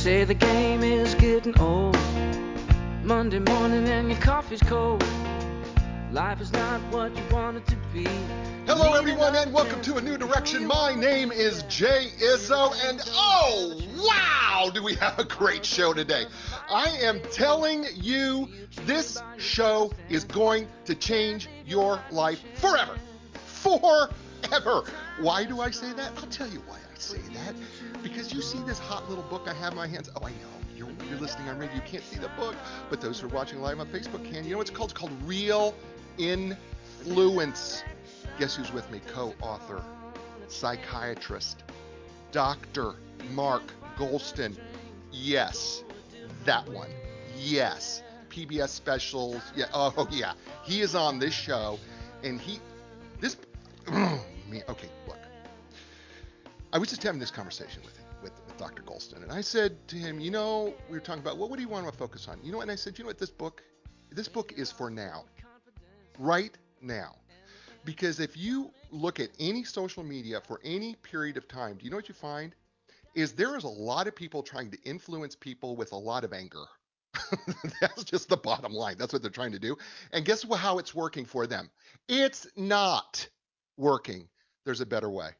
say the game is getting old. Monday morning and your coffee's cold. Life is not what you want it to be. Hello, everyone, and welcome to A New Direction. My name is Jay Izzo, and oh, wow, do we have a great show today! I am telling you, this show is going to change your life forever. Forever. Why do I say that? I'll tell you why I say that. Because you see this hot little book I have in my hands. Oh, I know. You're, you're listening on radio. You can't see the book, but those who are watching live on Facebook can. You know what it's called? It's called Real Influence. Guess who's with me? Co author, psychiatrist, Dr. Mark Goulston. Yes, that one. Yes. PBS specials. Yeah. Oh, yeah. He is on this show, and he, this. Okay, look. I was just having this conversation with with, with Dr. Goulston, and I said to him, you know, we were talking about what would he want to focus on? You know, and I said, you know what, this book, this book is for now, right now. Because if you look at any social media for any period of time, do you know what you find? Is there is a lot of people trying to influence people with a lot of anger. That's just the bottom line. That's what they're trying to do. And guess how it's working for them? It's not working. There's a better way.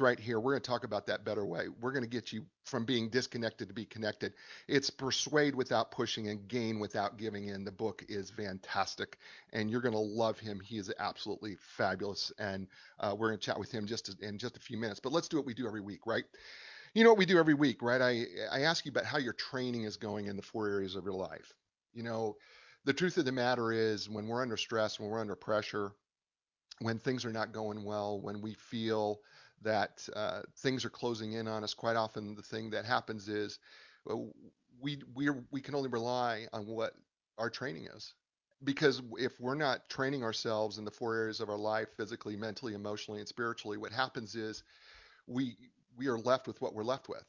Right here. We're going to talk about that better way. We're going to get you from being disconnected to be connected. It's persuade without pushing and gain without giving in. The book is fantastic, and you're going to love him. He is absolutely fabulous, and uh, we're going to chat with him just in just a few minutes. But let's do what we do every week, right? You know what we do every week, right? I I ask you about how your training is going in the four areas of your life. You know, the truth of the matter is, when we're under stress, when we're under pressure, when things are not going well, when we feel that uh, things are closing in on us, quite often the thing that happens is uh, we we we can only rely on what our training is. Because if we're not training ourselves in the four areas of our life, physically, mentally, emotionally, and spiritually, what happens is we we are left with what we're left with.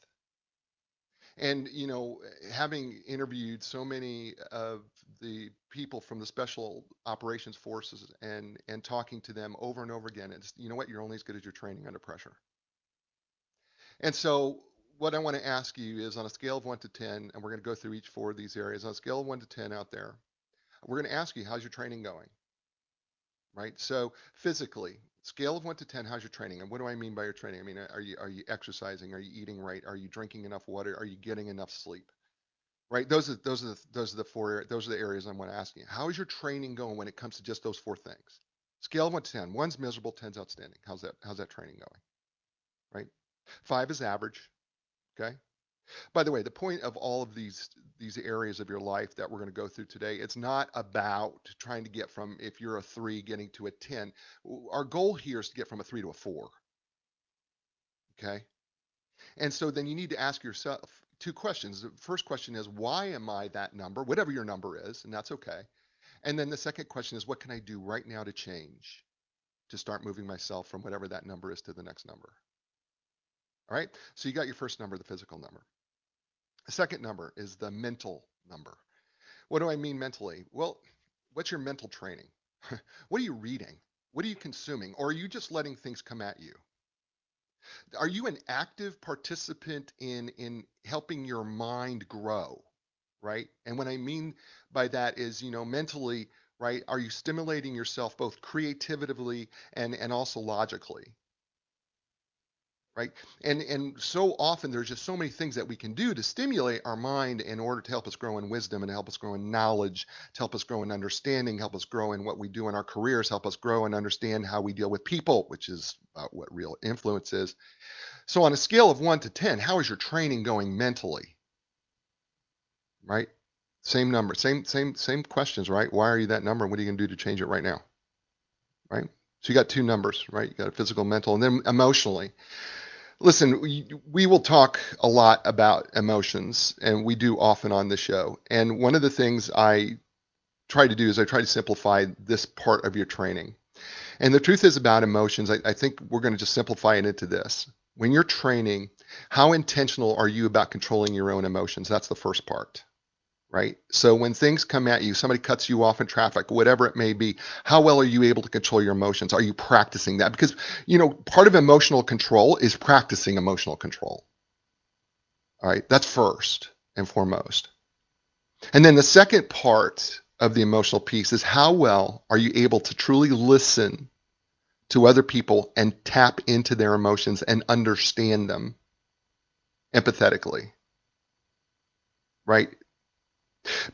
And you know, having interviewed so many of the people from the special operations forces and and talking to them over and over again, it's you know what, you're only as good as your training under pressure. And so what I want to ask you is on a scale of one to ten, and we're going to go through each four of these areas. On a scale of one to ten out there, we're going to ask you, how's your training going? Right? So physically, scale of one to ten, how's your training? And what do I mean by your training? I mean, uh, are you are you exercising? Are you eating right? Are you drinking enough water? Are you getting enough sleep? Right? Those are those are the those are the four those are the areas I'm going to ask you. How is your training going when it comes to just those four things? Scale of one to ten. One's miserable, ten's outstanding. How's that how's that training going? Right? Five is average. Okay. By the way, the point of all of these these areas of your life that we're going to go through today, it's not about trying to get from if you're a 3 getting to a 10. Our goal here is to get from a 3 to a 4. Okay? And so then you need to ask yourself two questions. The first question is why am I that number? Whatever your number is, and that's okay. And then the second question is what can I do right now to change to start moving myself from whatever that number is to the next number? All right? So you got your first number, the physical number. The second number is the mental number. What do I mean mentally? Well, what's your mental training? what are you reading? What are you consuming? Or are you just letting things come at you? Are you an active participant in in helping your mind grow, right? And what I mean by that is, you know, mentally, right? Are you stimulating yourself both creatively and and also logically? Right? And and so often there's just so many things that we can do to stimulate our mind in order to help us grow in wisdom and help us grow in knowledge to help us grow in understanding help us grow in what we do in our careers help us grow and understand how we deal with people which is what real influence is. So on a scale of 1 to 10 how is your training going mentally? Right? Same number same same same questions right? Why are you that number what are you going to do to change it right now? Right? So you got two numbers right? You got a physical mental and then emotionally Listen, we, we will talk a lot about emotions, and we do often on the show. And one of the things I try to do is I try to simplify this part of your training. And the truth is about emotions, I, I think we're going to just simplify it into this. When you're training, how intentional are you about controlling your own emotions? That's the first part right? So when things come at you, somebody cuts you off in traffic, whatever it may be, how well are you able to control your emotions? Are you practicing that? Because, you know, part of emotional control is practicing emotional control. All right, that's first and foremost. And then the second part of the emotional piece is how well are you able to truly listen to other people and tap into their emotions and understand them empathetically? Right?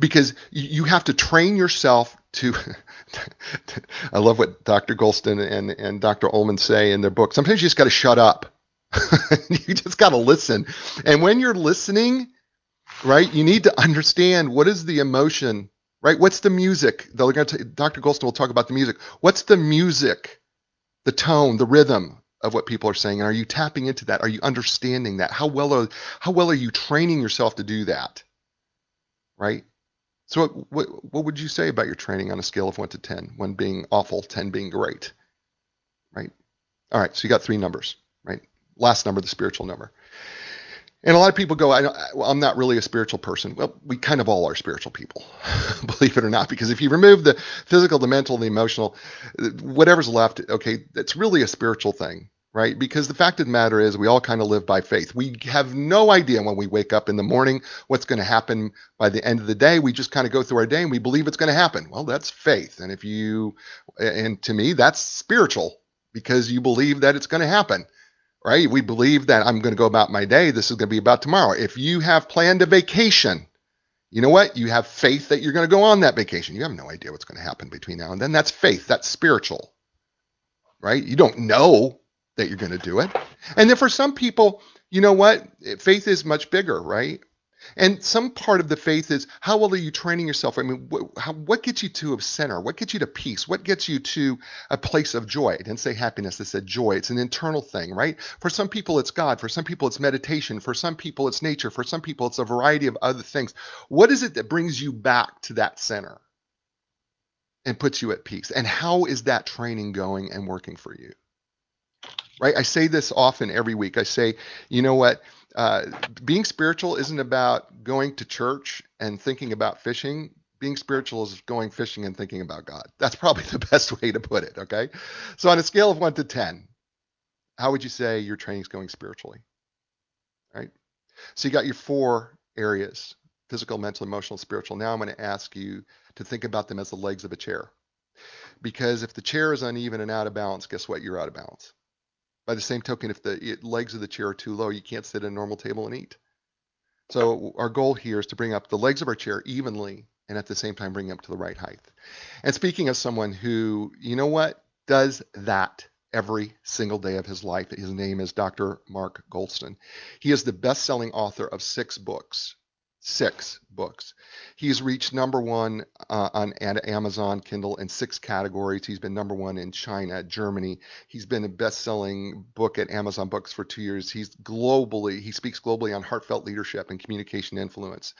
Because you have to train yourself to. I love what Dr. Goulston and, and Dr. Ullmen say in their book. Sometimes you just got to shut up. you just got to listen. And when you're listening, right, you need to understand what is the emotion, right? What's the music? They're going to Dr. Goulston will talk about the music. What's the music, the tone, the rhythm of what people are saying? And are you tapping into that? Are you understanding that? How well are how well are you training yourself to do that? Right? So what, what, what would you say about your training on a scale of 1 to 10? 1 being awful, 10 being great. Right? All right, so you got three numbers, right? Last number, the spiritual number. And a lot of people go, I I'm not really a spiritual person. Well, we kind of all are spiritual people, believe it or not, because if you remove the physical, the mental, the emotional, whatever's left, okay, it's really a spiritual thing, right? Because the fact of the matter is, we all kind of live by faith. We have no idea when we wake up in the morning what's going to happen by the end of the day. We just kind of go through our day and we believe it's going to happen. Well, that's faith. And if you, and to me, that's spiritual because you believe that it's going to happen right? We believe that I'm going to go about my day. This is going to be about tomorrow. If you have planned a vacation, you know what? You have faith that you're going to go on that vacation. You have no idea what's going to happen between now and then. That's faith. That's spiritual, right? You don't know that you're going to do it. And then for some people, you know what? Faith is much bigger, right? And some part of the faith is how well are you training yourself? I mean, what, how, what gets you to a center? What gets you to peace? What gets you to a place of joy? I didn't say happiness, I said joy. It's an internal thing, right? For some people, it's God. For some people, it's meditation. For some people, it's nature. For some people, it's a variety of other things. What is it that brings you back to that center and puts you at peace? And how is that training going and working for you? Right? I say this often every week. I say, you know what? uh, being spiritual isn't about going to church and thinking about fishing. Being spiritual is going fishing and thinking about God. That's probably the best way to put it. Okay. So, on a scale of one to 10, how would you say your training's going spiritually? Right. So, you got your four areas physical, mental, emotional, spiritual. Now, I'm going to ask you to think about them as the legs of a chair. Because if the chair is uneven and out of balance, guess what? You're out of balance. By the same token, if the legs of the chair are too low, you can't sit at a normal table and eat. So our goal here is to bring up the legs of our chair evenly and at the same time bring them to the right height. And speaking of someone who, you know what, does that every single day of his life, his name is Dr. Mark Goulston. He is the best-selling author of six books six books. He's reached number one uh, on Amazon Kindle in six categories. He's been number one in China, Germany. He's been a best-selling book at Amazon Books for two years. He's globally, he speaks globally on heartfelt leadership and communication influence.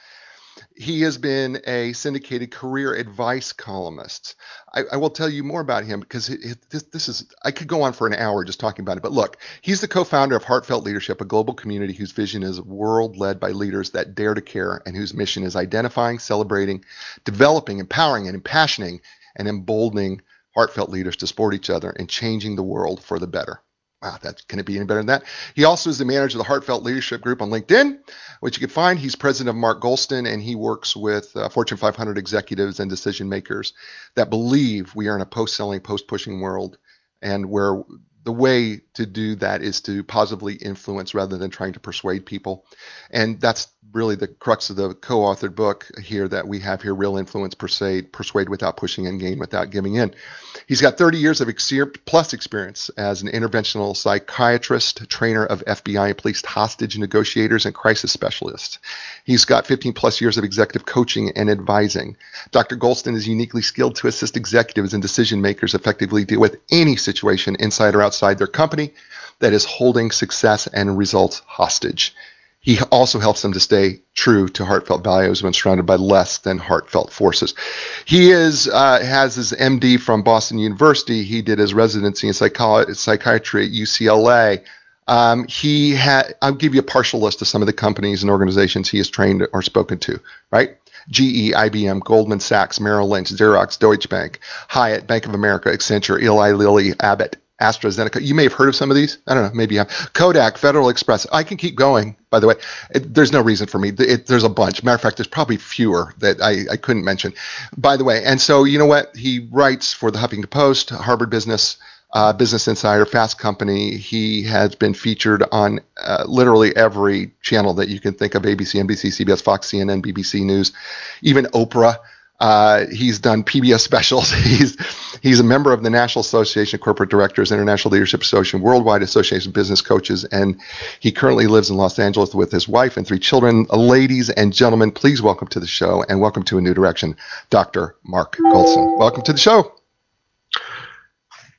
He has been a syndicated career advice columnist. I, I will tell you more about him because it, it, this, this is, I could go on for an hour just talking about it. But look, he's the co founder of Heartfelt Leadership, a global community whose vision is a world led by leaders that dare to care and whose mission is identifying, celebrating, developing, empowering, and impassioning and emboldening heartfelt leaders to support each other and changing the world for the better. Wow, that can it be any better than that? He also is the manager of the Heartfelt Leadership Group on LinkedIn, which you can find. He's president of Mark Goulston, and he works with uh, Fortune 500 executives and decision makers that believe we are in a post-selling, post-pushing world, and where the way to do that is to positively influence rather than trying to persuade people. And that's really the crux of the co-authored book here that we have here, Real Influence Persuade, Persuade Without Pushing and Gain Without Giving In. He's got 30 years of ex- plus experience as an interventional psychiatrist, trainer of FBI and police hostage negotiators and crisis specialists. He's got 15 plus years of executive coaching and advising. Dr. Goulston is uniquely skilled to assist executives and decision makers effectively deal with any situation inside or outside their company that is holding success and results hostage. He also helps them to stay true to heartfelt values when surrounded by less than heartfelt forces. He is uh, has his MD from Boston University. He did his residency in psychiatry at UCLA. Um, he had. I'll give you a partial list of some of the companies and organizations he has trained or spoken to. Right. GE, IBM, Goldman Sachs, Merrill Lynch, Xerox, Deutsche Bank, Hyatt, Bank of America, Accenture, Eli Lilly, Abbott, AstraZeneca. You may have heard of some of these. I don't know. Maybe you have. Kodak, Federal Express. I can keep going, by the way. It, there's no reason for me. It, there's a bunch. Matter of fact, there's probably fewer that I, I couldn't mention. By the way, and so you know what? He writes for the Huffington Post, Harvard Business, uh, Business Insider, Fast Company. He has been featured on uh, literally every channel that you can think of ABC, NBC, CBS, Fox, CNN, BBC News, even Oprah. Uh, he's done PBS specials. he's he's a member of the National Association of Corporate Directors, International Leadership Association, Worldwide Association of Business Coaches, and he currently lives in Los Angeles with his wife and three children. Ladies and gentlemen, please welcome to the show and welcome to a new direction, Dr. Mark Goulston. Welcome to the show.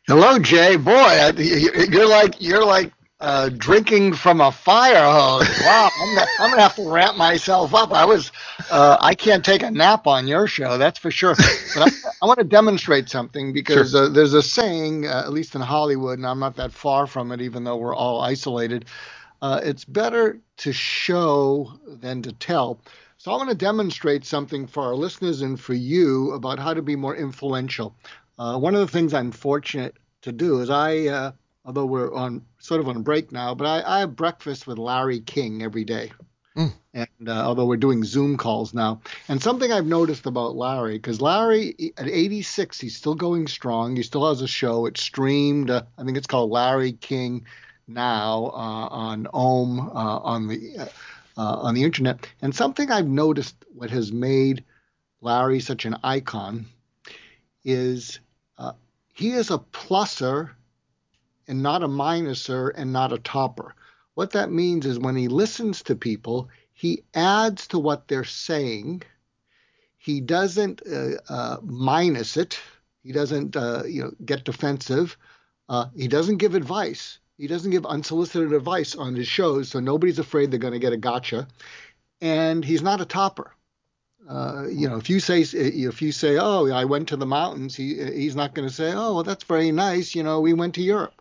Hello, Jay. Boy, you're like you're like uh, drinking from a fire hose. Wow, I'm gonna, I'm gonna have to wrap myself up. I was, uh, I can't take a nap on your show, that's for sure. But I, I want to demonstrate something because sure. uh, there's a saying, uh, at least in Hollywood, and I'm not that far from it, even though we're all isolated. Uh, it's better to show than to tell. So I want to demonstrate something for our listeners and for you about how to be more influential. Uh, one of the things I'm fortunate to do is I although we're on sort of on break now, but I, I have breakfast with Larry King every day. Mm. And uh, although we're doing Zoom calls now, and something I've noticed about Larry, because Larry at 86, he's still going strong. He still has a show. It's streamed. Uh, I think it's called Larry King now uh, on Ohm uh, on the uh, uh, on the internet. And something I've noticed, what has made Larry such an icon, is he is a plusser and not a minuser and not a topper. What that means is when he listens to people, he adds to what they're saying. He doesn't uh, uh, minus it. He doesn't, uh, you know, get defensive. Uh, he doesn't give advice. He doesn't give unsolicited advice on his shows, so nobody's afraid they're going to get a gotcha. And he's not a topper. Uh, you know, if you say if you say, "Oh, I went to the mountains," he he's not going to say, "Oh, well, that's very nice." You know, we went to Europe.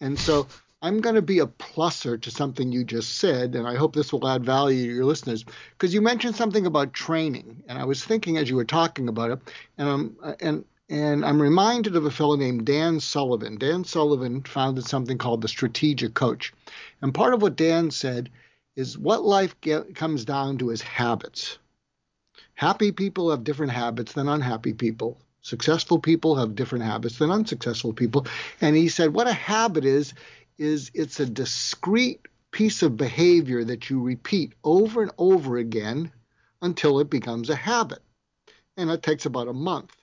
And so I'm going to be a plusser to something you just said, and I hope this will add value to your listeners because you mentioned something about training, and I was thinking as you were talking about it, and I'm and and I'm reminded of a fellow named Dan Sullivan. Dan Sullivan founded something called the Strategic Coach, and part of what Dan said is what life get, comes down to is habits. Happy people have different habits than unhappy people. Successful people have different habits than unsuccessful people. And he said, what a habit is, is it's a discrete piece of behavior that you repeat over and over again until it becomes a habit. And it takes about a month.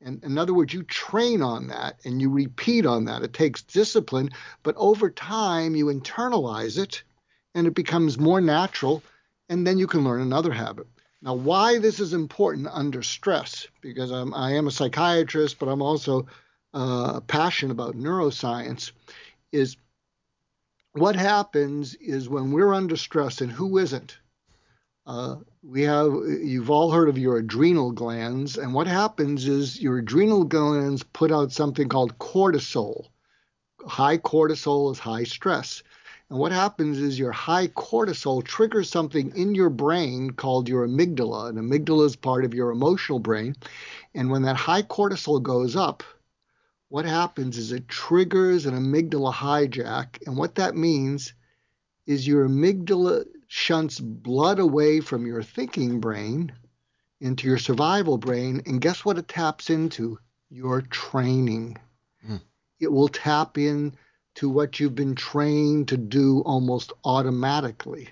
And in other words, you train on that and you repeat on that. It takes discipline, but over time you internalize it and it becomes more natural. And then you can learn another habit. Now, why this is important under stress, because I'm, I am a psychiatrist, but I'm also uh, passionate about neuroscience, is what happens is when we're under stress, and who isn't? Uh, we have, you've all heard of your adrenal glands, and what happens is your adrenal glands put out something called cortisol. High cortisol is high stress. And what happens is your high cortisol triggers something in your brain called your amygdala. And amygdala is part of your emotional brain. And when that high cortisol goes up, what happens is it triggers an amygdala hijack. And what that means is your amygdala shunts blood away from your thinking brain into your survival brain. And guess what it taps into? Your training. Mm. It will tap in to what you've been trained to do almost automatically.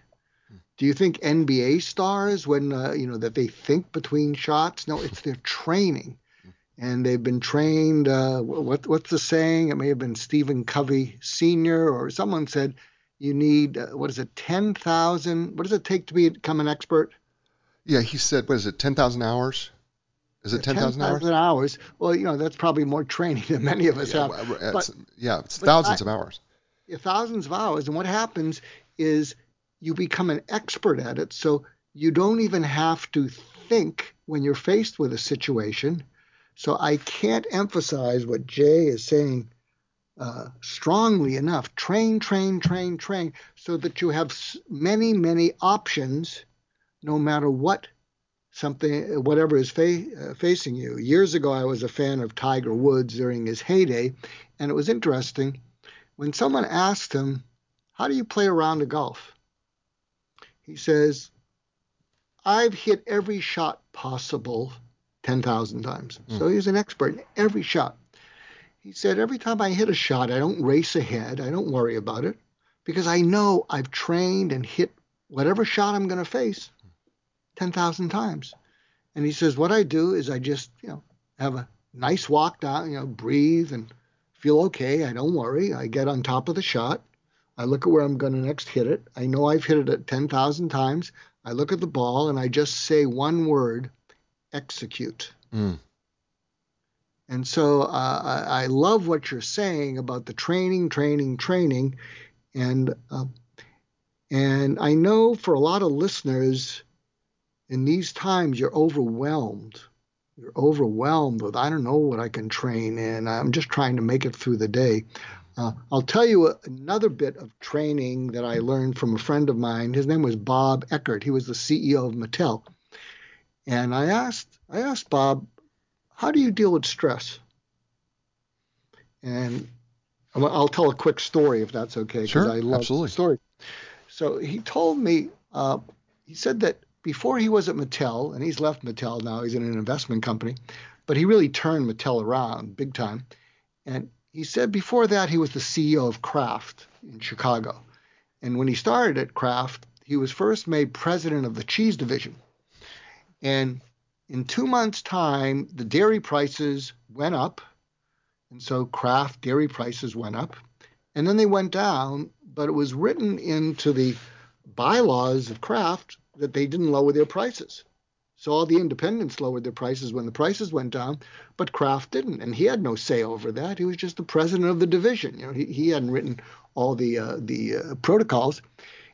Do you think NBA stars, when uh, you know that they think between shots? No, it's their training, and they've been trained. Uh, what what's the saying? It may have been Stephen Covey Senior, or someone said you need uh, what is it, ten thousand? What does it take to become an expert? Yeah, he said, what is it, ten thousand hours? Is it 10,000 hours? 10,000 hours. Well, you know, that's probably more training than many of us yeah, have. It's, but, yeah, it's thousands I, of hours. Yeah, thousands of hours. And what happens is you become an expert at it. So you don't even have to think when you're faced with a situation. So I can't emphasize what Jay is saying uh, strongly enough. Train, train, train, train, so that you have many, many options no matter what something, whatever is fa- uh, facing you. Years ago, I was a fan of Tiger Woods during his heyday, and it was interesting when someone asked him, How do you play a round of golf? He says, I've hit every shot possible 10,000 times. Mm. So he's an expert in every shot. He said, Every time I hit a shot, I don't race ahead, I don't worry about it because I know I've trained and hit whatever shot I'm going to face 10,000 times. And he says, What I do is I just, you know, have a nice walk down, you know, breathe and feel okay. I don't worry. I get on top of the shot. I look at where I'm going to next hit it. I know I've hit it 10,000 times. I look at the ball and I just say one word execute. Mm. And so uh, I, I, love what you're saying about the training, training, training. And, uh, and I know for a lot of listeners, in these times, you're overwhelmed you're overwhelmed with I don't know what I can train in. I'm just trying to make it through the day. Uh, I'll tell you a, another bit of training that I learned from a friend of mine. His name was Bob Eckert. He was the CEO of Mattel, and I asked I asked Bob, "How do you deal with stress?" And I'll tell a quick story if that's okay, because sure, I love absolutely. the story. So he told me, uh, he said that before he was at Mattel, and he's left Mattel now, he's in an investment company, but he really turned Mattel around big time. And he said before that he was the CEO of Kraft in Chicago. And when he started at Kraft, he was first made president of the cheese division. And in two months' time, the dairy prices went up. And so Kraft dairy prices went up. And then they went down, but it was written into the bylaws of Kraft that they didn't lower their prices. So all the independents lowered their prices when the prices went down, but Kraft didn't, and he had no say over that. He was just the president of the division. You know, he, he hadn't written all the uh, the uh, protocols,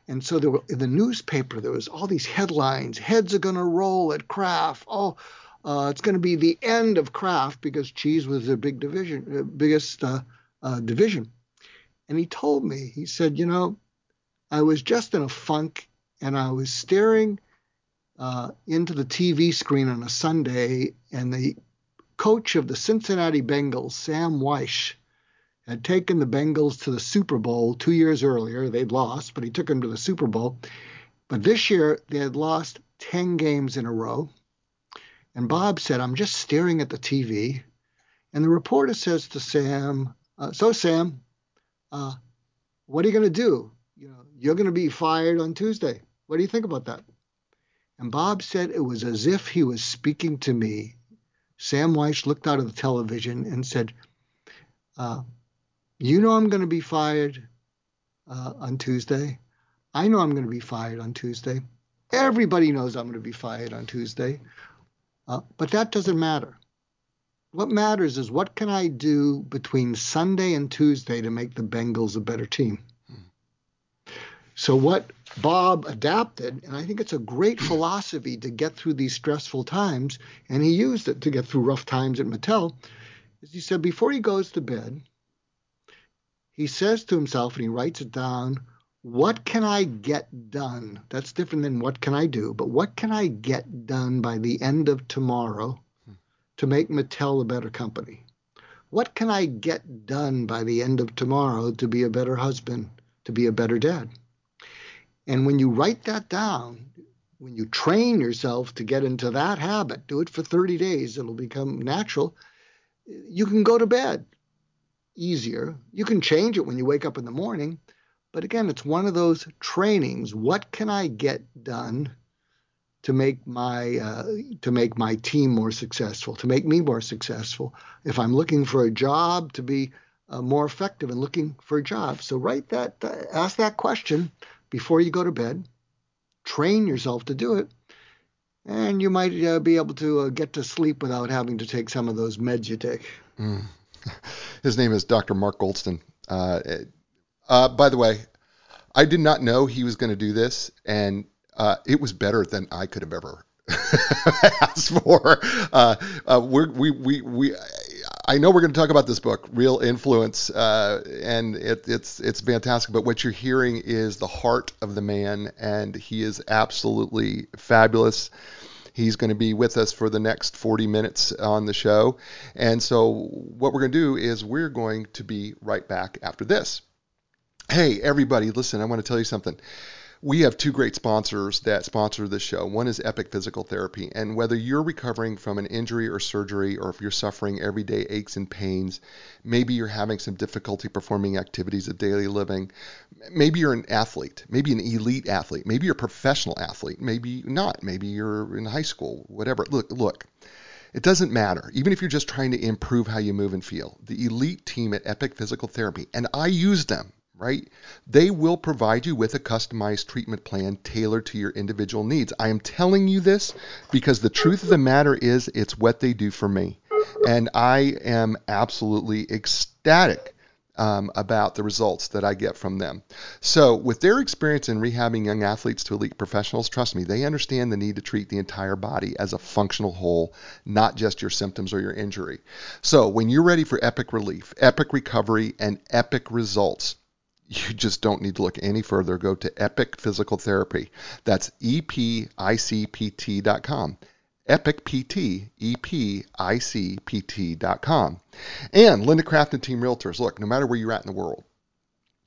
and so there were in the newspaper there was all these headlines: heads are going to roll at Kraft. Oh, uh, it's going to be the end of Kraft because cheese was their big division, uh, biggest uh, uh, division. And he told me, he said, you know, I was just in a funk and I was staring uh, into the TV screen on a Sunday, and the coach of the Cincinnati Bengals, Sam Wyche, had taken the Bengals to the Super Bowl two years earlier. They'd lost, but he took them to the Super Bowl. But this year, they had lost 10 games in a row. And Bob said, I'm just staring at the TV. And the reporter says to Sam, uh, So, Sam, uh, what are you going to do? You know, you're going to be fired on Tuesday. What do you think about that? And Bob said it was as if he was speaking to me. Sam Wyche looked out of the television and said, uh, You know I'm going to be fired uh, on Tuesday. I know I'm going to be fired on Tuesday. Everybody knows I'm going to be fired on Tuesday. Uh, but that doesn't matter. What matters is what can I do between Sunday and Tuesday to make the Bengals a better team? So, what Bob adapted, and I think it's a great philosophy to get through these stressful times, and he used it to get through rough times at Mattel, is he said before he goes to bed, he says to himself, and he writes it down, what can I get done? That's different than what can I do, but what can I get done by the end of tomorrow to make Mattel a better company? What can I get done by the end of tomorrow to be a better husband, to be a better dad? And when you write that down, when you train yourself to get into that habit, do it for 30 days, it'll become natural. You can go to bed easier. You can change it when you wake up in the morning. But again, it's one of those trainings. What can I get done to make my uh, to make my team more successful, to make me more successful? If I'm looking for a job, to be uh, more effective in looking for a job. So write that, uh, ask that question before you go to bed. Train yourself to do it, and you might uh, be able to uh, get to sleep without having to take some of those meds you take. Mm. His name is Dr. Mark Goulston. Uh, uh, by the way, I did not know he was going to do this, and uh, it was better than I could have ever asked for. Uh, we we we I know we're going to talk about this book, Real Influence, uh, and it, it's it's fantastic. But what you're hearing is the heart of the man, and he is absolutely fabulous. He's going to be with us for the next 40 minutes on the show. And so, what we're going to do is we're going to be right back after this. Hey, everybody, listen, I want to tell you something we have two great sponsors that sponsor this show. One is Epic Physical Therapy, and whether you're recovering from an injury or surgery, or if you're suffering everyday aches and pains, maybe you're having some difficulty performing activities of daily living, maybe you're an athlete, maybe an elite athlete, maybe you're a professional athlete, maybe not, maybe you're in high school, whatever. Look, look. It doesn't matter. Even if you're just trying to improve how you move and feel, the elite team at Epic Physical Therapy, and I use them right? They will provide you with a customized treatment plan tailored to your individual needs. I am telling you this because the truth of the matter is it's what they do for me. And I am absolutely ecstatic um, about the results that I get from them. So, with their experience in rehabbing young athletes to elite professionals, trust me, they understand the need to treat the entire body as a functional whole, not just your symptoms or your injury. So, when you're ready for epic relief, epic recovery, and epic results, you just don't need to look any further. Go to Epic Physical Therapy. That's epicpt.com. Epic PT, E-P-I-C-P-T.com. And Linda Craft and Team Realtors. Look, no matter where you're at in the world,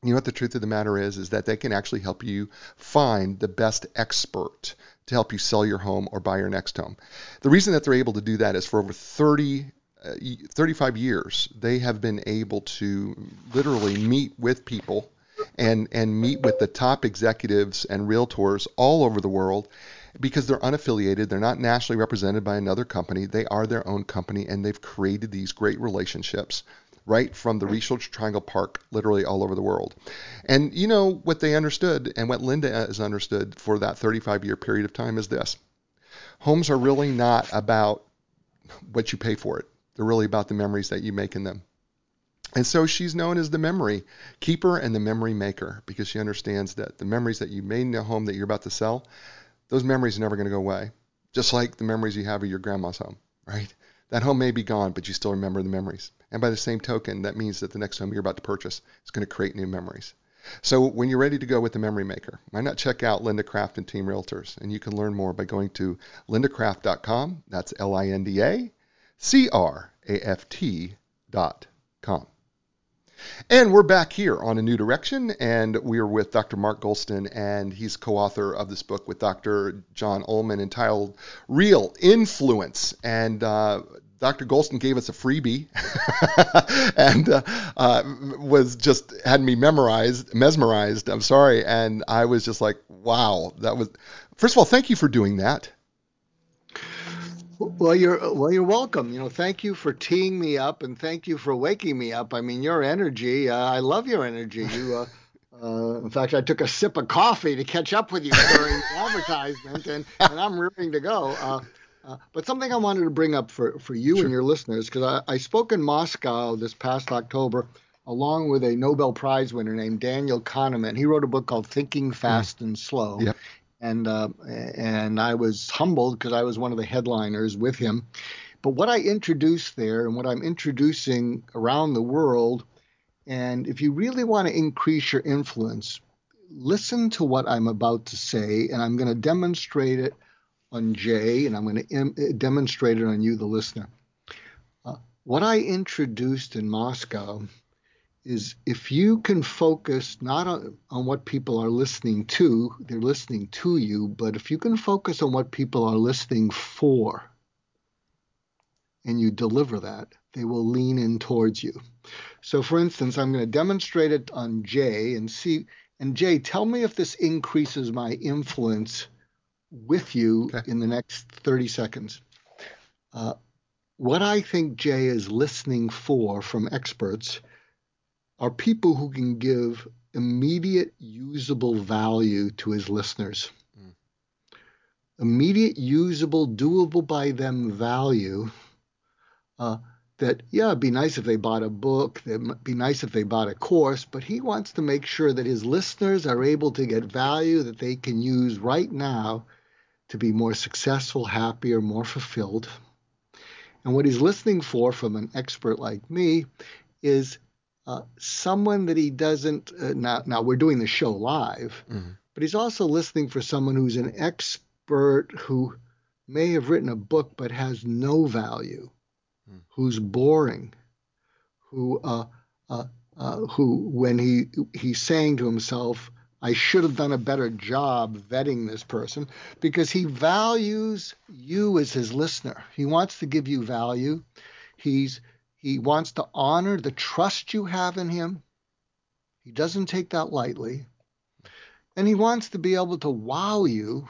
you know what the truth of the matter is? Is that they can actually help you find the best expert to help you sell your home or buy your next home. The reason that they're able to do that is for over 30 uh, Uh, 35 years, they have been able to literally meet with people and and meet with the top executives and realtors all over the world because they're unaffiliated, they're not nationally represented by another company. They are their own company and they've created these great relationships right from the Research Triangle Park, literally all over the world. And you know what they understood and what Linda has understood for that 35 year period of time is this. Homes are really not about what you pay for it. They're really about the memories that you make in them. And so she's known as the memory keeper and the memory maker because she understands that the memories that you made in a home that you're about to sell, those memories are never going to go away. Just like the memories you have of your grandma's home, right? That home may be gone, but you still remember the memories. And by the same token, that means that the next home you're about to purchase is going to create new memories. So when you're ready to go with the memory maker, why not check out Linda Craft and Team Realtors? And you can learn more by going to lindacraft.com. That's L-I-N-D-A C-R-A-F-T dot com. And we're back here on A New Direction, and we are with Dr. Mark Goulston, and he's co author of this book with Dr. John Ullmen entitled Real Influence. And uh, Dr. Goulston gave us a freebie and uh, uh, was just had me memorized, mesmerized. I'm sorry, and I was just like, wow, that was. First of all, thank you for doing that. Well, you're well. You're welcome. You know, thank you for teeing me up, and thank you for waking me up. I mean, your energy. Uh, I love your energy. You. Uh, uh, in fact, I took a sip of coffee to catch up with you during the advertisement, and, and I'm rearing to go. Uh, uh, but something I wanted to bring up for, for you sure. and your listeners, because I, I spoke in Moscow this past October along with a Nobel Prize winner named Daniel Kahneman. He wrote a book called Thinking Fast mm. and Slow. Yep and uh, and I was humbled because I was one of the headliners with him. But what I introduced there and what I'm introducing around the world, and if you really want to increase your influence, listen to what I'm about to say, and I'm going to demonstrate it on Jay, and I'm going to Im- demonstrate it on you, the listener. Uh, what I introduced in Moscow is if you can focus not on, on what people are listening to, they're listening to you, but if you can focus on what people are listening for and you deliver that, they will lean in towards you. So, for instance, I'm going to demonstrate it on Jay and see. And Jay, tell me if this increases my influence with you okay. in the next 30 seconds. Uh, what I think Jay is listening for from experts are people who can give immediate usable value to his listeners. Mm. Immediate usable, doable by them value. Uh, that yeah, it'd be nice if they bought a book. It'd be nice if they bought a course. But he wants to make sure that his listeners are able to get value that they can use right now to be more successful, happier, more fulfilled. And what he's listening for from an expert like me is uh, someone that he doesn't uh, now now we're doing the show live mm-hmm. but he's also listening for someone who's an expert who may have written a book but has no value, Hmm. who's boring, who uh, uh, uh, who when he he's saying to himself, I should have done a better job vetting this person because he values you as his listener. He wants to give you value. He's he wants to honor the trust you have in him. He doesn't take that lightly. And he wants to be able to wow you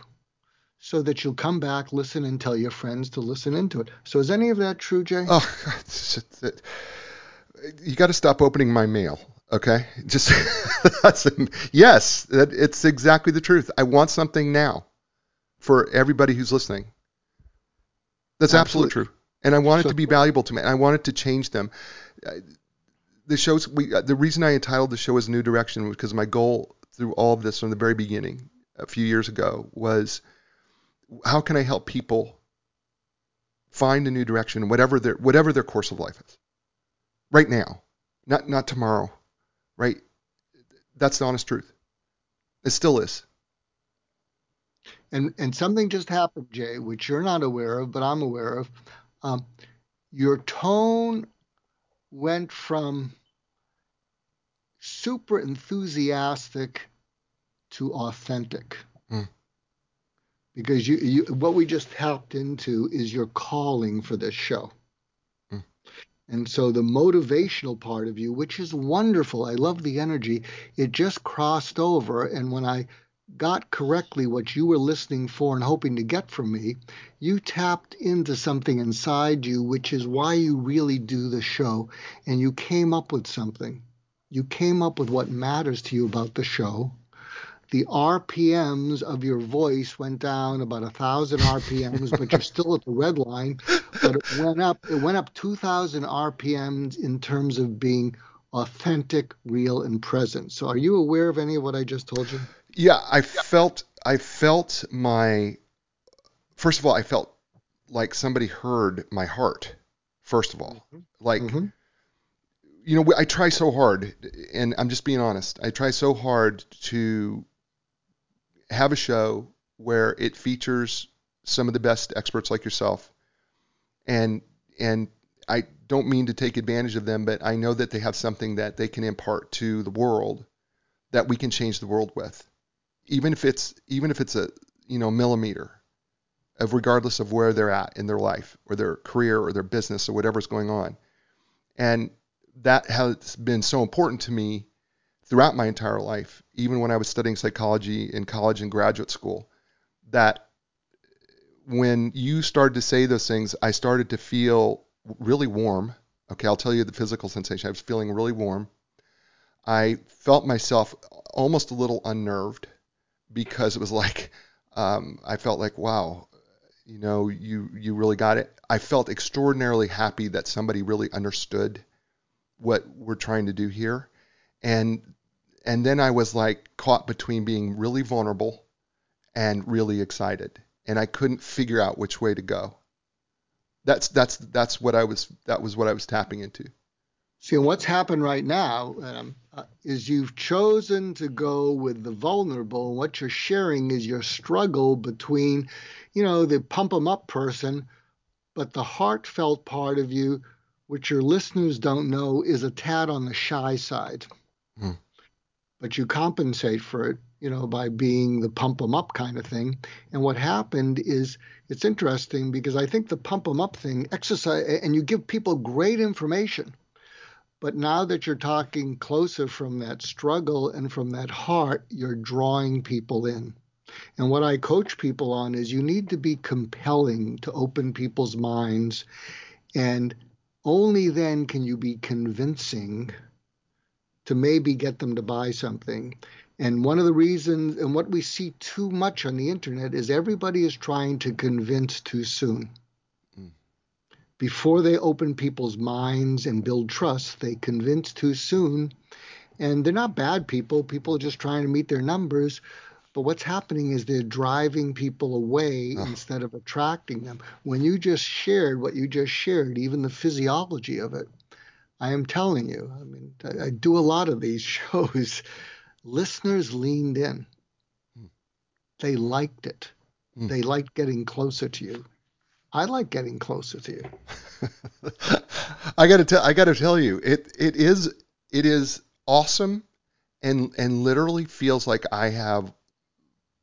so that you'll come back, listen, and tell your friends to listen into it. So is any of that true, Jay? Oh, it's just that- you got to stop opening my mail. Okay, just that's yes, that it's exactly the truth. I want something now for everybody who's listening. That's absolutely, Absolutely. true, and I want it So- to be valuable to me. And I want it to change them. Uh, The shows we uh, the reason I entitled the show as New Direction was because my goal through all of this from the very beginning a few years ago was how can I help people find a new direction, whatever their whatever their course of life is, right now, not not tomorrow, right? That's the honest truth. It still is. And and something just happened, Jay, which you're not aware of, but I'm aware of. Um, your tone went from super enthusiastic to authentic. Mm. Because you, you what we just tapped into is your calling for this show. Mm. And so the motivational part of you, which is wonderful, I love the energy, it just crossed over. And when I got correctly what you were listening for and hoping to get from me, you tapped into something inside you, which is why you really do the show. And you came up with something. You came up with what matters to you about the show. The RPMs of your voice went down about a thousand RPMs, but you're still at the red line. But it went up. It went up 2,000 RPMs in terms of being authentic, real, and present. So, are you aware of any of what I just told you? Yeah, I felt I felt my first of all, I felt like somebody heard my heart. First of all, like Mhm. you know, I try so hard, and I'm just being honest. I try so hard to have a show where it features some of the best experts like yourself, and and I don't mean to take advantage of them, but I know that they have something that they can impart to the world that we can change the world with, even if it's even if it's a you know millimeter of regardless of where they're at in their life or their career or their business or whatever's going on. And that has been so important to me throughout my entire life, even when I was studying psychology in college and graduate school, that when you started to say those things, I started to feel really warm. Okay, I'll tell you the physical sensation. I was feeling really warm. I felt myself almost a little unnerved because it was like um, I felt like, wow, you know, you you really got it. I felt extraordinarily happy that somebody really understood what we're trying to do here, and and then I was like caught between being really vulnerable and really excited, and I couldn't figure out which way to go. That's that's that's what I was that was what I was tapping into. See, what's happened right now um, uh, is you've chosen to go with the vulnerable, and what you're sharing is your struggle between, you know, the pump 'em up person, but the heartfelt part of you, which your listeners don't know, is a tad on the shy side. Hmm. But you compensate for it, you know, by being the pump 'em up kind of thing. And what happened is it's interesting because I think the pump 'em up thing, exercise, and you give people great information. But now that you're talking closer from that struggle and from that heart, you're drawing people in. And what I coach people on is you need to be compelling to open people's minds. And only then can you be convincing to maybe get them to buy something. And one of the reasons, and what we see too much on the internet, is everybody is trying to convince too soon before they open people's minds and build trust, they convince too soon. And they're not bad people. People are just trying to meet their numbers. But what's happening is they're driving people away Ugh. instead of attracting them. When you just shared what you just shared, even the physiology of it, I am telling you, I mean, I, I do a lot of these shows. Listeners leaned in, Hmm. they liked it. Mm. They like getting closer to you. I like getting closer to you. I got to tell I got to tell you it it is it is awesome and and literally feels like I have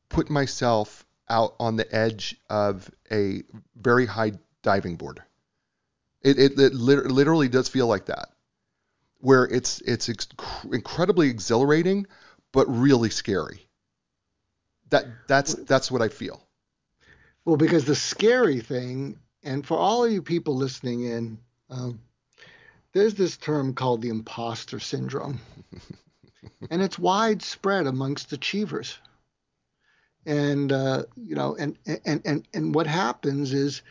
put myself out on the edge of a very high diving board. It it, it literally does feel like that, where it's it's incredibly exhilarating, but really scary. That that's that's what I feel. Well, because the scary thing, and for all of you people listening in, um, there's this term called the imposter syndrome, and it's widespread amongst achievers. And uh, you know, and and and and what happens is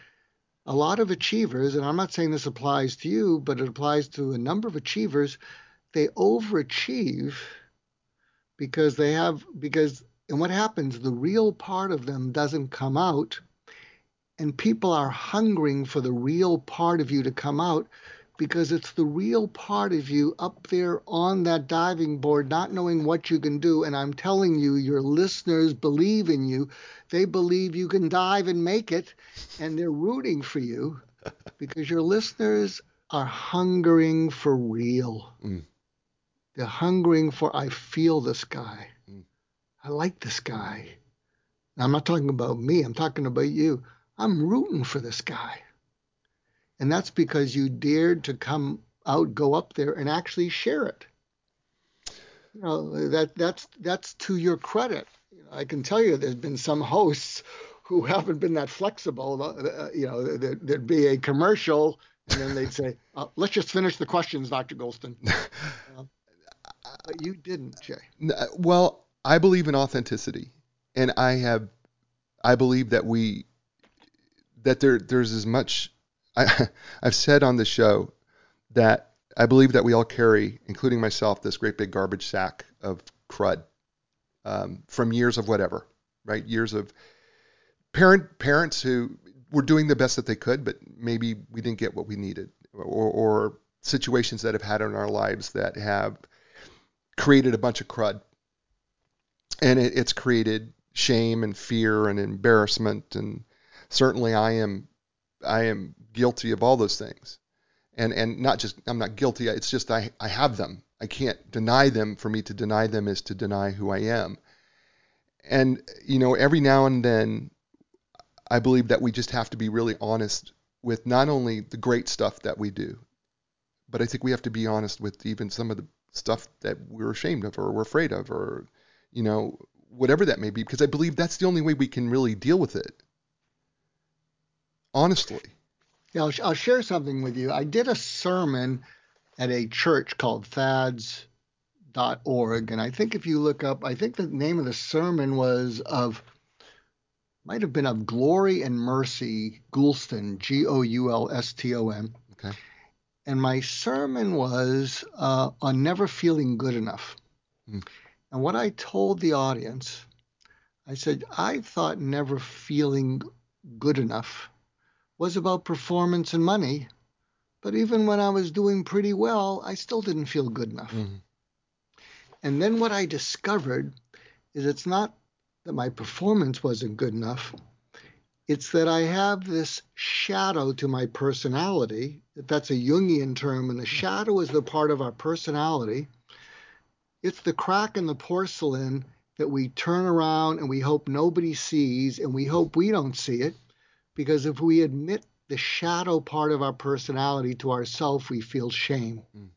a lot of achievers, and I'm not saying this applies to you, but it applies to a number of achievers, they overachieve because they have because and what happens the real part of them doesn't come out and people are hungering for the real part of you to come out because it's the real part of you up there on that diving board, not knowing what you can do. And I'm telling you, your listeners believe in you. They believe you can dive and make it, and they're rooting for you because your listeners are hungering for real. Mm. They're hungering for, I feel this guy. I like this guy. I'm not talking about me, I'm talking about you. I'm rooting for this guy. And that's because you dared to come out, go up there, and actually share it. You know that that's that's to your credit. I can tell you, there's been some hosts who haven't been that flexible. Uh, you know, there, would be a commercial, and then they'd say, uh, "Let's just finish the questions, Dr. Goulston." Uh, you didn't, Jay. Well, I believe in authenticity, and I have, I believe that we, that there there's as much I, I've said on the show that I believe that we all carry, including myself, this great big garbage sack of crud um, from years of whatever, right? Years of parent parents who were doing the best that they could, but maybe we didn't get what we needed, or, or situations that have had in our lives that have created a bunch of crud, and it, it's created shame and fear and embarrassment, and certainly I am I am guilty of all those things. And and not just I'm not guilty, it's just I, I have them. I can't deny them. For me to deny them is to deny who I am. And you know, every now and then I believe that we just have to be really honest with not only the great stuff that we do, but I think we have to be honest with even some of the stuff that we're ashamed of or we're afraid of or you know, whatever that may be, because I believe that's the only way we can really deal with it. Honestly. Yeah, I'll, I'll share something with you. I did a sermon at a church called fads.org. And I think if you look up, I think the name of the sermon was of, might have been of Glory and Mercy Goulston, G O U L S T O N. Okay. And my sermon was uh, on never feeling good enough. Hmm. And what I told the audience, I said, I thought never feeling good enough was about performance and money. But even when I was doing pretty well, I still didn't feel good enough. Mm-hmm. And then what I discovered is it's not that my performance wasn't good enough. It's that I have this shadow to my personality. That's a Jungian term, and the shadow is the part of our personality. It's the crack in the porcelain that we turn around and we hope nobody sees, and we hope we don't see it. Because if we admit the shadow part of our personality to ourself, we feel shame. Mm.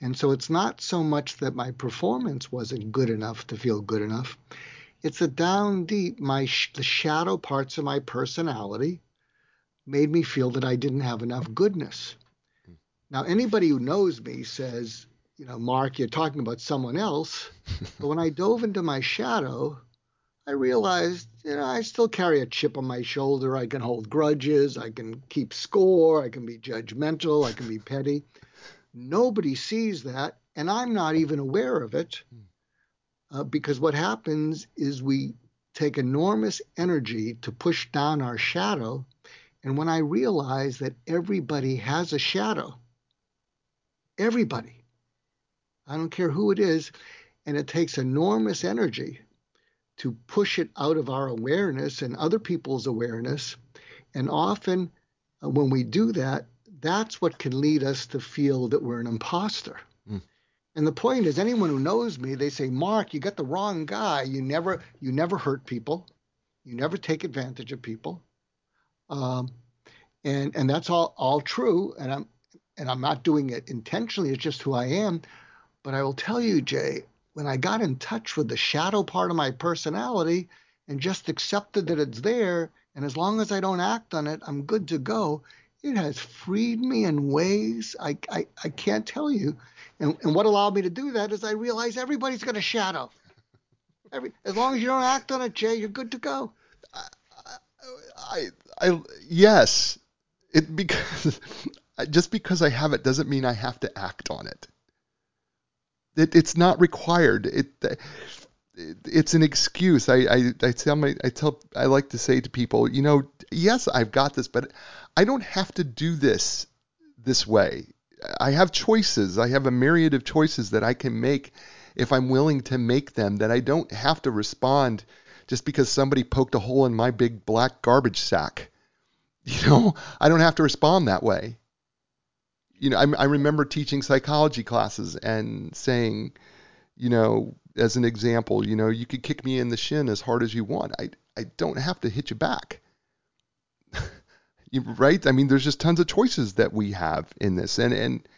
And so it's not so much that my performance wasn't good enough to feel good enough. It's a down deep, my the shadow parts of my personality made me feel that I didn't have enough goodness. Mm. Now, anybody who knows me says, you know, Mark, you're talking about someone else. but when I dove into my shadow, I realized, you know, I still carry a chip on my shoulder. I can hold grudges. I can keep score. I can be judgmental. I can be petty. Nobody sees that, and I'm not even aware of it. Uh, because what happens is we take enormous energy to push down our shadow. And when I realize that everybody has a shadow, everybody, I don't care who it is, and it takes enormous energy to push it out of our awareness and other people's awareness. And often, uh, when we do that, that's what can lead us to feel that we're an imposter. Mm. And the point is, anyone who knows me, they say, "Mark, you got the wrong guy. You never, you never hurt people. You never take advantage of people." Um, and and that's all all true. And I'm and I'm not doing it intentionally. It's just who I am. But I will tell you, Jay, when I got in touch with the shadow part of my personality and just accepted that it's there, and as long as I don't act on it, I'm good to go. It has freed me in ways I, I, I can't tell you. And, and what allowed me to do that is I realized everybody's got a shadow. Every, as long as you don't act on it, Jay, you're good to go. I, I, I yes, it because just because I have it doesn't mean I have to act on it. It, it's not required. It, it it's an excuse. I, I, I tell my I tell I like to say to people, you know, yes, I've got this, but I don't have to do this this way. I have choices. I have a myriad of choices that I can make if I'm willing to make them. That I don't have to respond just because somebody poked a hole in my big black garbage sack. You know, I don't have to respond that way you know, I, I remember teaching psychology classes and saying, you know, as an example, you know, you could kick me in the shin as hard as you want. I, I don't have to hit you back. right? I mean, there's just tons of choices that we have in this. And, and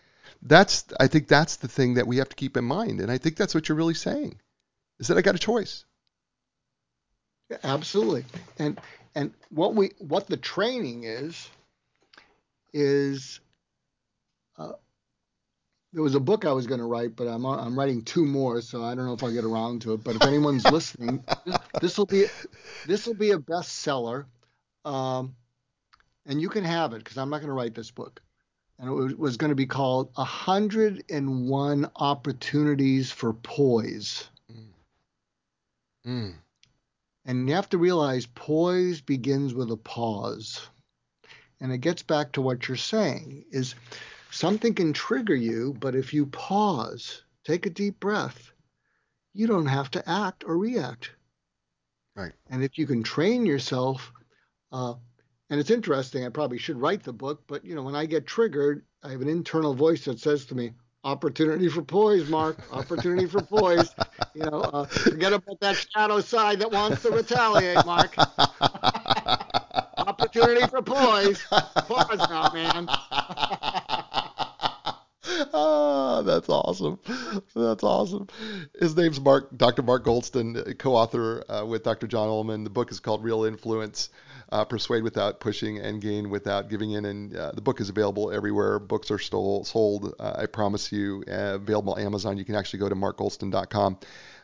that's, I think that's the thing that we have to keep in mind. And I think that's what you're really saying is that I got a choice. Absolutely. And, and what we, what the training is, is uh, there was a book I was going to write, but I'm I'm writing two more, so I don't know if I'll get around to it. But if anyone's listening, this will be this will be a bestseller, um, and you can have it because I'm not going to write this book, and it was, was going to be called "101 Opportunities for Poise." Mm. Mm. And you have to realize poise begins with a pause, and it gets back to what you're saying is Something can trigger you, but if you pause, take a deep breath, you don't have to act or react. Right. And if you can train yourself, uh, and it's interesting, I probably should write the book, but you know, when I get triggered, I have an internal voice that says to me, opportunity for poise, Mark, opportunity for poise. You know, uh, forget about that shadow side that wants to retaliate, Mark. opportunity for poise. Pause now, man. Oh, that's awesome. That's awesome. His name's Mark, Dr. Mark Goulston, co-author uh, with Dr. John Ullmen. The book is called Real Influence: uh, Persuade Without Pushing and Gain Without Giving In. And uh, the book is available everywhere. Books are stole, sold. Uh, I promise you. Uh, available on Amazon. You can actually go to markgoulston.com.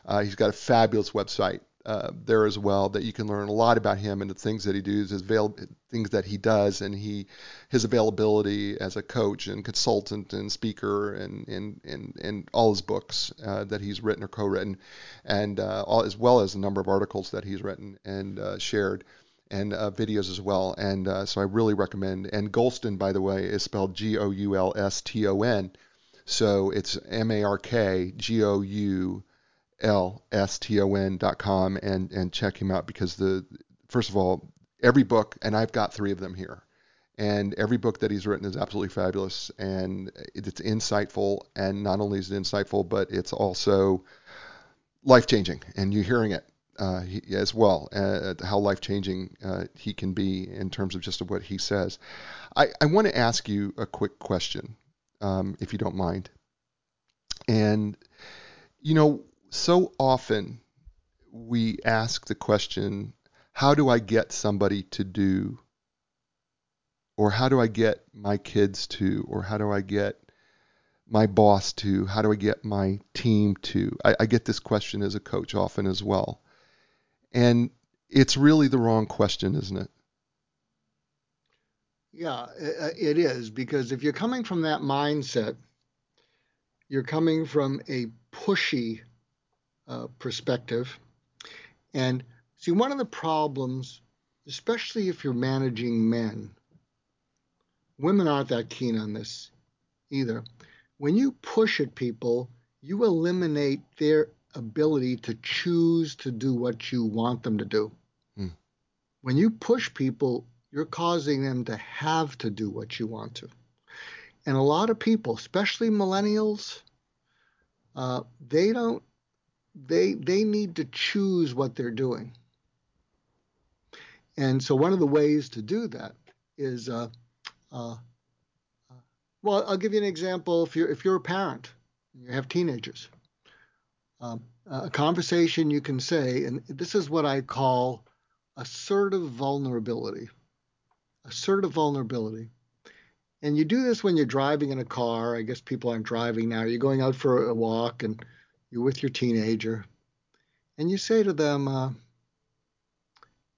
Uh, he's got a fabulous website uh, there as well that you can learn a lot about him and the things that he does, his avail- things that he does, and he his availability as a coach and consultant and speaker and and and, and all his books uh, that he's written or co-written, and uh, all, as well as a number of articles that he's written and uh, shared. And uh, videos as well, and so I really recommend. And Goulston, by the way, is spelled G-O-U-L-S-T-O-N, so it's M-A-R-K G-O-U lston.com and and check him out because the first of all every book and I've got three of them here and every book that he's written is absolutely fabulous and it's insightful and not only is it insightful but it's also life changing and you're hearing it uh, he, as well uh, how life changing uh, he can be in terms of just what he says. I, I want to ask you a quick question um, if you don't mind. And you know so often we ask the question, how do I get somebody to do? Or how do I get my kids to? Or how do I get my boss to? How do I get my team to? I, I get this question as a coach often as well. And it's really the wrong question, isn't it? Yeah, it is because if you're coming from that mindset, you're coming from a pushy uh, perspective. And see, one of the problems, especially if you're managing men, women aren't that keen on this either. When you push at people, you eliminate their ability to choose to do what you want them to do. Hmm. When you push people, you're causing them to have to do what you want to. And a lot of people, especially millennials, uh, they don't. They they need to choose what they're doing. And so one of the ways to do that is, uh, uh, well, I'll give you an example. If you're if you're a parent, you have teenagers. Um, a conversation you can say, and this is what I call assertive vulnerability. Assertive vulnerability. And you do this when you're driving in a car. I guess people aren't driving now. You're going out for a walk and you're with your teenager. And you say to them, uh,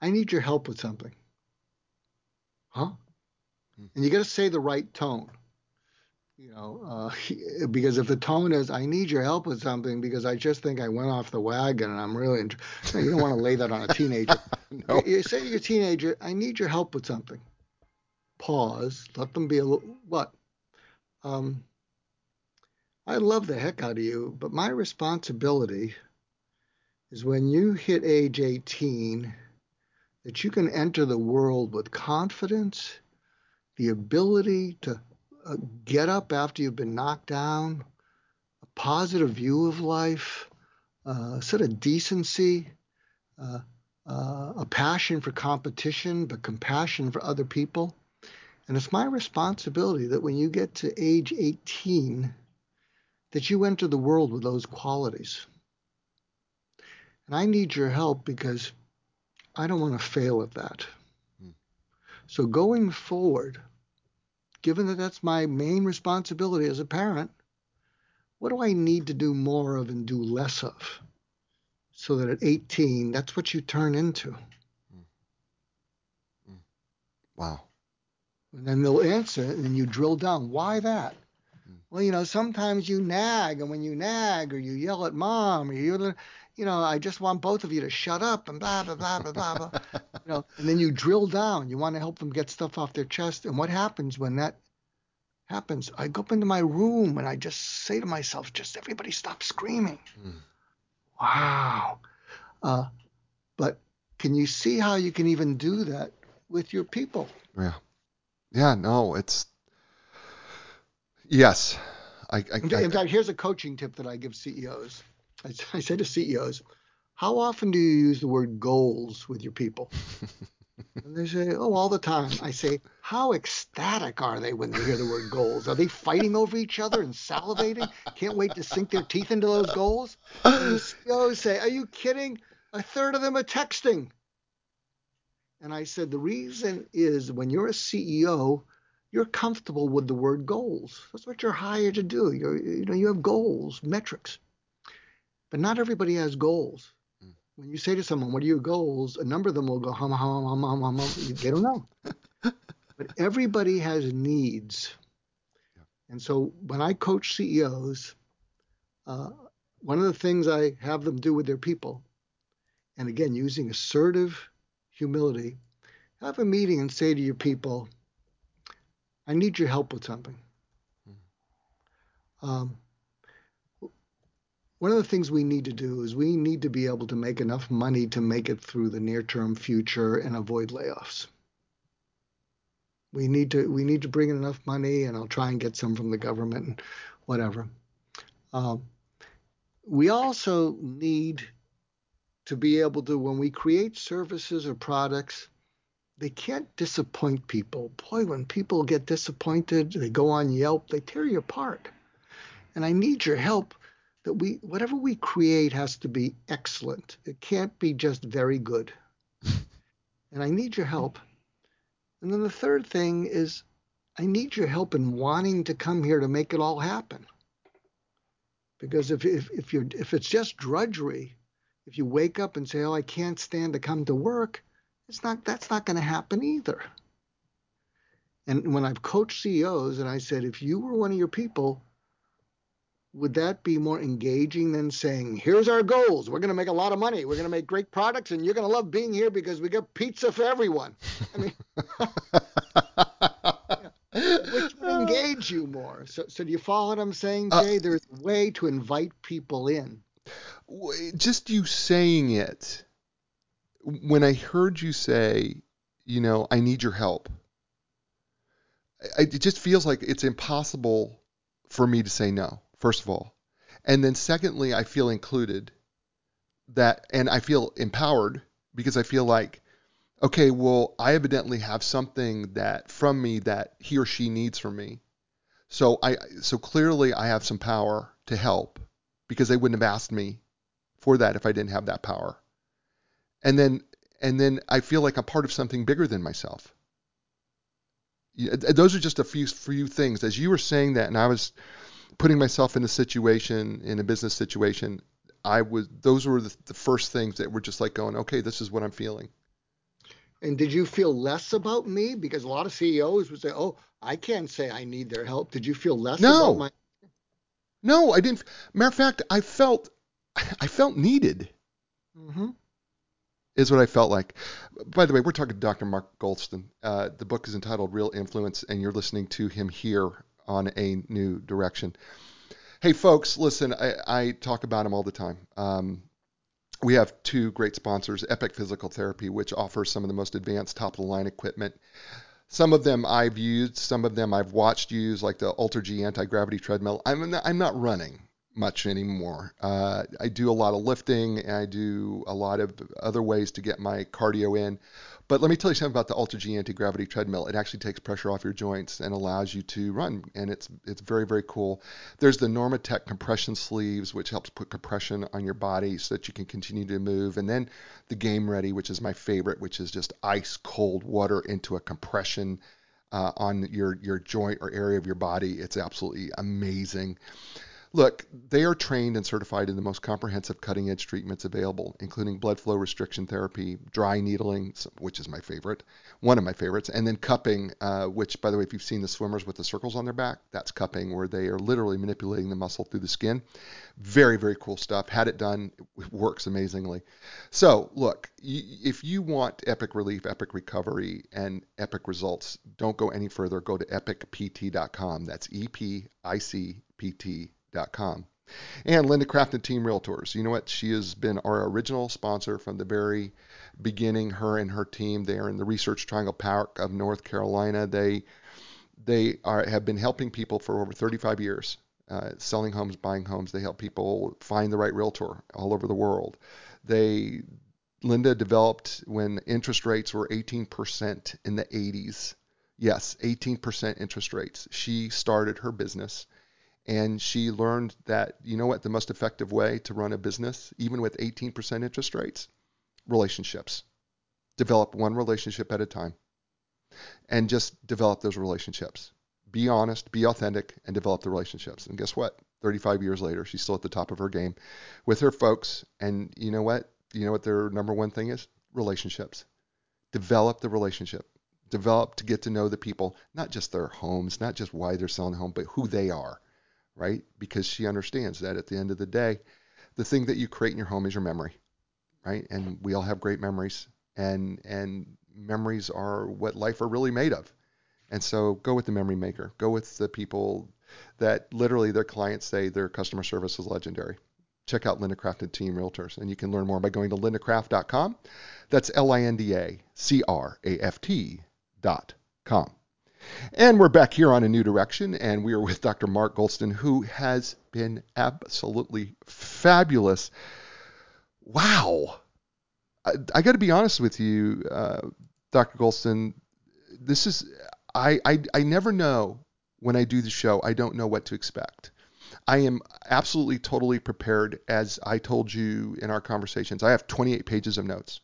I need your help with something. Huh? And you got to say the right tone. You know, uh, because if the tone is, I need your help with something because I just think I went off the wagon and I'm really, you don't want to lay that on a teenager. no. You say to your teenager, I need your help with something. Pause, let them be a little, what? Um, I love the heck out of you, but my responsibility is when you hit age 18 that you can enter the world with confidence, the ability to uh, get up after you've been knocked down, a positive view of life, uh, sort of decency, uh, uh, a passion for competition, but compassion for other people. And it's my responsibility that when you get to age 18, that you enter the world with those qualities. And I need your help because I don't want to fail at that. Hmm. So going forward, given that that's my main responsibility as a parent, what do I need to do more of and do less of? So that at 18, that's what you turn into. Wow. And then they'll answer it, and then you drill down. Why that? Hmm. Well, you know, sometimes you nag, and when you nag or you yell at mom, or you, you know, I just want both of you to shut up and blah blah blah blah blah. blah. you know, and then you drill down. You want to help them get stuff off their chest. And what happens when that happens? I go up into my room and I just say to myself, just everybody stop screaming. Hmm. Wow. Uh, but can you see how you can even do that with your people? Yeah. Yeah, no, it's yes. I, I, In, I fact, here's a coaching tip that I give CEOs. I, I say to CEOs, how often do you use the word goals with your people? And they say, oh, all the time. I say, how ecstatic are they when they hear the word goals? Are they fighting over each other and salivating? Can't wait to sink their teeth into those goals? And the CEOs say, are you kidding? A third of them are texting. And I said, the reason is when you're a CEO, you're comfortable with the word goals. That's what you're hired to do. You're, you know, you have goals, metrics. But not everybody has goals. Mm. When you say to someone, "What are your goals?" a number of them will go hum hum hum hum hum. hum. They don't know. but everybody has needs. And so when I coach CEOs, uh, one of the things I have them do with their people, and again using assertive humility, have a meeting and say to your people, I need your help with something. Um, one of the things we need to do is we need to be able to make enough money to make it through the near term future and avoid layoffs. We need to we need to bring in enough money, and I'll try and get some from the government and whatever. Um, we also need to be able to, when we create services or products, they can't disappoint people. Boy, when people get disappointed, they go on Yelp, they tear you apart. And I need your help that we whatever we create has to be excellent. It can't be just very good. and I need your help. And then the third thing is I need your help in wanting to come here to make it all happen. Because if if if you if it's just drudgery, if you wake up and say, "Oh, I can't stand to come to work," it's not that's not going to happen either. And when I've coached CEOs and I said, if you were one of your people, would that be more engaging than saying, here's our goals. We're going to make a lot of money. We're going to make great products, and you're going to love being here because we got pizza for everyone. I mean, which would engage you more? So, so do you follow what I'm saying, Uh, Jay? There's a way to invite people in. just you saying it, when I heard you say, you know, I need your help, I, it just feels like it's impossible for me to say no, first of all. And then secondly, I feel included that, and I feel empowered because I feel like, okay, well, I evidently have something that from me that he or she needs from me. So I, so clearly I have some power to help because they wouldn't have asked me for that if I didn't have that power. And then, and then I feel like I'm part of something bigger than myself. Yeah, Those are just a few few things. As you were saying that, and I was putting myself in a situation, in a business situation, I was. Those were the, the first things that were just like going, okay, this is what I'm feeling. And did you feel less about me? Because a lot of CEOs would say, "Oh, I can't say I need their help." Did you feel less No. about my? No, I didn't. Matter of fact, I felt, I felt needed. hmm is what I felt like. By the way, we're talking to Dr. Mark Goulston. Uh, the book is entitled Real Influence, and you're listening to him here on A New Direction. Hey, folks, listen, I, I talk about him all the time. Um, we have two great sponsors Epic Physical Therapy, which offers some of the most advanced top of the line equipment. Some of them I've used, some of them I've watched use, like the AlterG anti gravity treadmill. I'm not, I'm not running much anymore. Uh, I do a lot of lifting and I do a lot of other ways to get my cardio in. But let me tell you something about the AlterG anti gravity treadmill. It actually takes pressure off your joints and allows you to run, and it's it's very very cool. There's the Normatec compression sleeves, which helps put compression on your body so that you can continue to move. And then the Game Ready, which is my favorite, which is just ice cold water into a compression uh, on your your joint or area of your body. It's absolutely amazing. Look, they are trained and certified in the most comprehensive cutting edge treatments available, including blood flow restriction therapy, dry needling, which is my favorite, one of my favorites, and then cupping, uh, which, by the way, if you've seen the swimmers with the circles on their back, that's cupping, where they are literally manipulating the muscle through the skin. Very, very cool stuff. Had it done, it works amazingly. So, look, if you want epic relief, epic recovery, and epic results, don't go any further. Go to epicpt.com. That's E P I C P T And Linda Craft and Team Realtors. You know what? She has been our original sponsor from the very beginning. Her and her team. They are in the Research Triangle Park of North Carolina. They they are have been helping people for over 35 years, uh, selling homes, buying homes. They help people find the right realtor all over the world. They Linda developed when interest rates were 18% in the 80s. Yes, 18% interest rates. She started her business and she learned that you know what the most effective way to run a business even with 18% interest rates relationships. Develop one relationship at a time. And just develop those relationships. Be honest be authentic and develop the relationships. And guess what? 35 years later she's still at the top of her game with her folks. And you know what? You know what their number one thing is? Relationships. Develop the relationship. Develop to get to know the people not just their homes not just why they're selling the home but who they are right? Because she understands that at the end of the day, the thing that you create in your home is your memory, right? And we all have great memories, and and memories are what life are really made of. And so go with the memory maker. Go with the people that literally their clients say their customer service is legendary. Check out Linda Craft and Team Realtors, and you can learn more by going to lindacraft.com. That's L-I-N-D-A-C-R-A-F-T dot com. And we're back here on A New Direction, and we are with Dr. Mark Goulston, who has been absolutely fabulous. Wow. I, I got to be honest with you, uh, Dr. Goulston. This is, I, I, I never know when I do the show, I don't know what to expect. I am absolutely totally prepared, as I told you in our conversations. I have 28 pages of notes,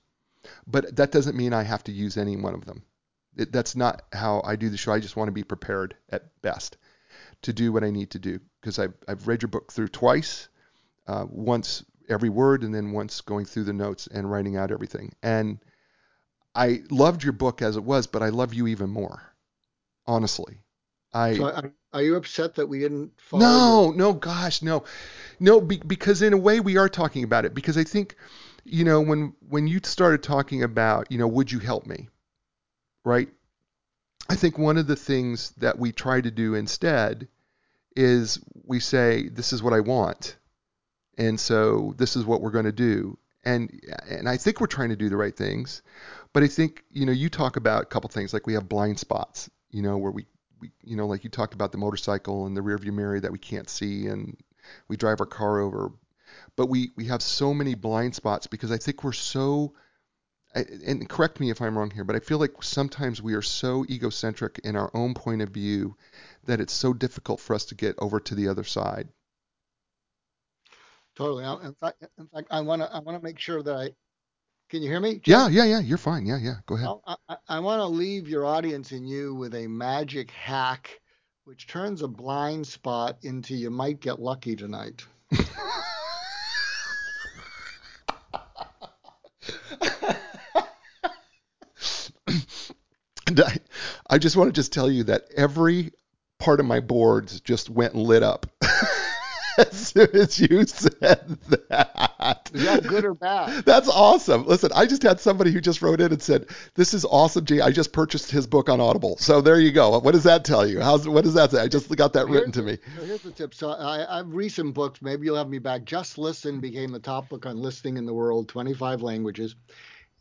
but that doesn't mean I have to use any one of them. It, that's not how I do the show. I just want to be prepared at best to do what I need to do because I've, I've read your book through twice, uh, once every word, and then once going through the notes and writing out everything. And I loved your book as it was, but I love you even more, honestly. I So are, are you upset that we didn't follow? no, no, gosh, no, no, be, because in a way we are talking about it. Because I think, you know, when when you started talking about, you know, would you help me, right? I think one of the things that we try to do instead is we say, this is what I want, and so this is what we're going to do. And and I think we're trying to do the right things, but I think you know you talk about a couple things like we have blind spots, you know, where we, we you know like you talked about the motorcycle and the rearview mirror that we can't see, and we drive our car over, but we we have so many blind spots because I think we're so and correct me if I'm wrong here, but I feel like sometimes we are so egocentric in our own point of view that it's so difficult for us to get over to the other side. Totally. In fact, in fact, I want to I want to make sure that I can you hear me? Yeah, yeah, yeah. You're fine. Yeah, yeah. Go ahead. Oh, I, I, I want to leave your audience and you with a magic hack, which turns a blind spot into you might get lucky tonight. I, I just want to just tell you that every part of my boards just went and lit up as soon as you said that. Is that good or bad? That's awesome. Listen, I just had somebody who just wrote in and said, "This is awesome, G. I just purchased his book on Audible." So there you go. What does that tell you? How's what does that say? I just got that written to me. So here's the tip. So I, I've recent books. Maybe you'll have me back. Just Listen became the top book on listening in the world, 25 languages.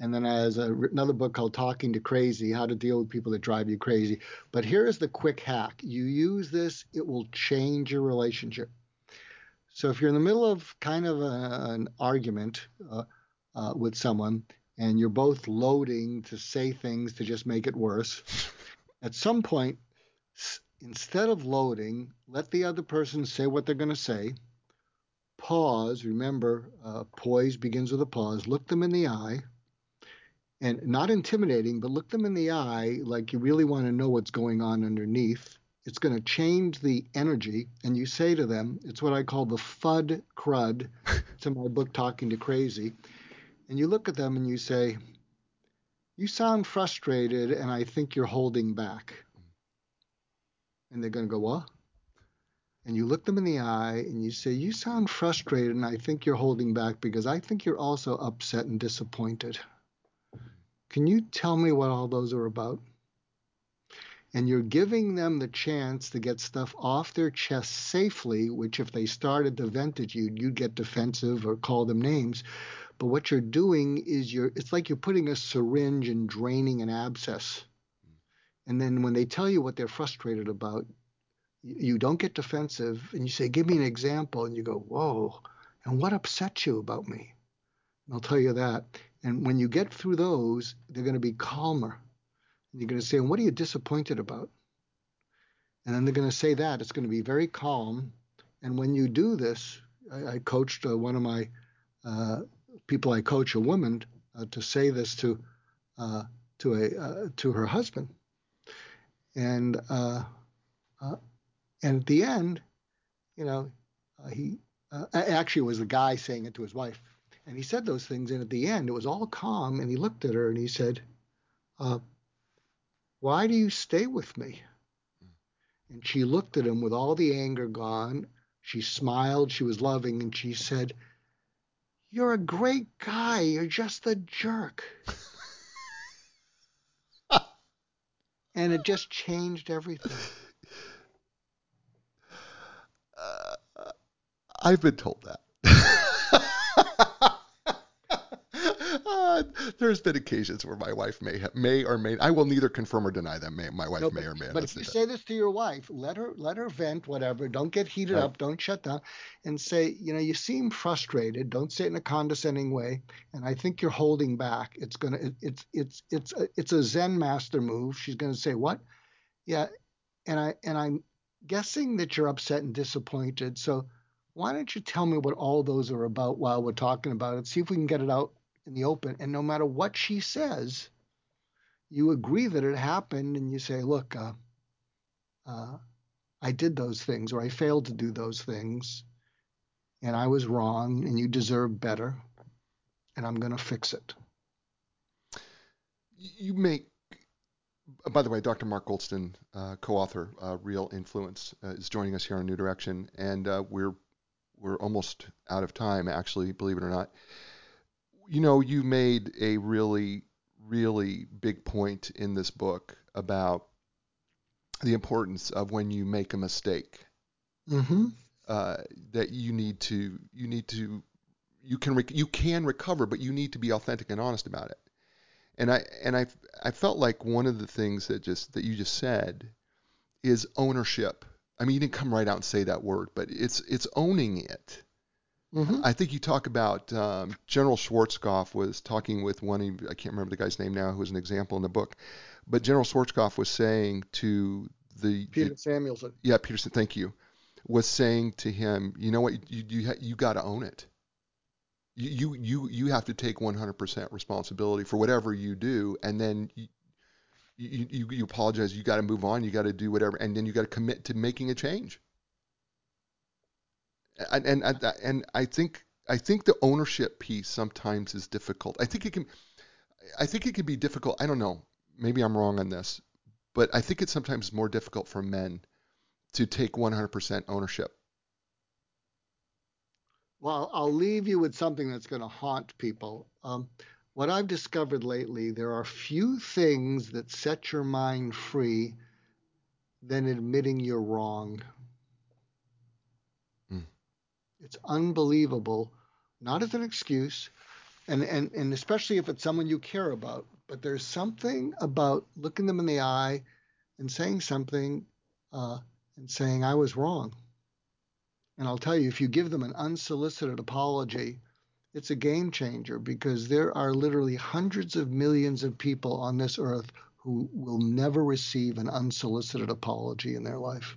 And then has a, another book called Talking to Crazy How to Deal with People That Drive You Crazy. But here is the quick hack you use this, it will change your relationship. So if you're in the middle of kind of a, an argument uh, uh, with someone and you're both loading to say things to just make it worse, at some point, instead of loading, let the other person say what they're going to say. Pause. Remember, uh, poise begins with a pause. Look them in the eye and not intimidating, but look them in the eye like you really want to know what's going on underneath. It's going to change the energy, and you say to them, it's what I call the FUD crud. it's in my book, Talking to Crazy. And you look at them and you say, You sound frustrated, and I think you're holding back. And they're going to go, What? And you look them in the eye and you say, You sound frustrated, and I think you're holding back because I think you're also upset and disappointed. Can you tell me what all those are about? And you're giving them the chance to get stuff off their chest safely, which if they started to vent at you, you'd get defensive or call them names. But what you're doing is you're it's like you're putting a syringe and draining an abscess. And then when they tell you what they're frustrated about, you don't get defensive and you say, Give me an example. And you go, Whoa, and what upset you about me? I'll tell you that. And when you get through those, they're going to be calmer. And you're going to say, What are you disappointed about? And then they're going to say that. It's going to be very calm. And when you do this, I, I coached uh, one of my uh, people I coach, a woman, uh, to say this to uh, to a uh, to her husband. And uh, and at the end, you know, he actually was the guy saying it to his wife and he said those things, and at the end, it was all calm. And he looked at her and he said, uh, Why do you stay with me? And she looked at him with all the anger gone. She smiled, she was loving, and she said, You're a great guy. You're just a jerk. and it just changed everything. Uh, I've been told that. There's been occasions where my wife may have, may or may I will neither confirm or deny that may, my wife no, may or may But if you say this to your wife, let her let her vent whatever. Don't get heated right. up. Don't shut down, and say you know you seem frustrated. Don't say it in a condescending way. And I think you're holding back. It's gonna it, it's it's it's a, it's a Zen master move. She's gonna say what? Yeah, and I and I'm guessing that you're upset and disappointed. So why don't you tell me what all those are about while we're talking about it? See if we can get it out in the open. And no matter what she says, you agree that it happened and you say, look, uh, uh, I did those things or I failed to do those things and I was wrong and you deserve better and I'm going to fix it. You make, by the way, Dr. Mark Goulston, uh, co-author, uh, Real Influence, uh, is joining us here on New Direction, and uh, we're we're almost out of time, actually, believe it or not you know, you made a really, really big point in this book about the importance of when you make a mistake. Mm-hmm. uh, that you need to you need to you can rec- you can recover, but you need to be authentic and honest about it. And I and I I felt like one of the things that just that you just said is ownership. I mean, you didn't come right out and say that word, but it's it's owning it. Mhm. I think you talk about um, General Schwarzkopf was talking with one. I can't remember the guy's name now, who was an example in the book, but General Schwarzkopf was saying to the, Peter the Samuelson. yeah Peterson, thank you, was saying to him, you know what, you you you got to own it. You you you you have to take 100% responsibility for whatever you do, and then you you, you, you apologize. You got to move on. You got to do whatever, and then you got to commit to making a change. And and and I think I think the ownership piece sometimes is difficult. I think it can I think it can be difficult. I don't know. Maybe I'm wrong on this, but I think it's sometimes more difficult for men to take 100% ownership. Well, I'll leave you with something that's going to haunt people. Um, what I've discovered lately, there are few things that set your mind free than admitting you're wrong. It's unbelievable, not as an excuse, and, and, and especially if it's someone you care about, but there's something about looking them in the eye and saying something uh, and saying, I was wrong. And I'll tell you, if you give them an unsolicited apology, it's a game changer because there are literally hundreds of millions of people on this earth who will never receive an unsolicited apology in their life.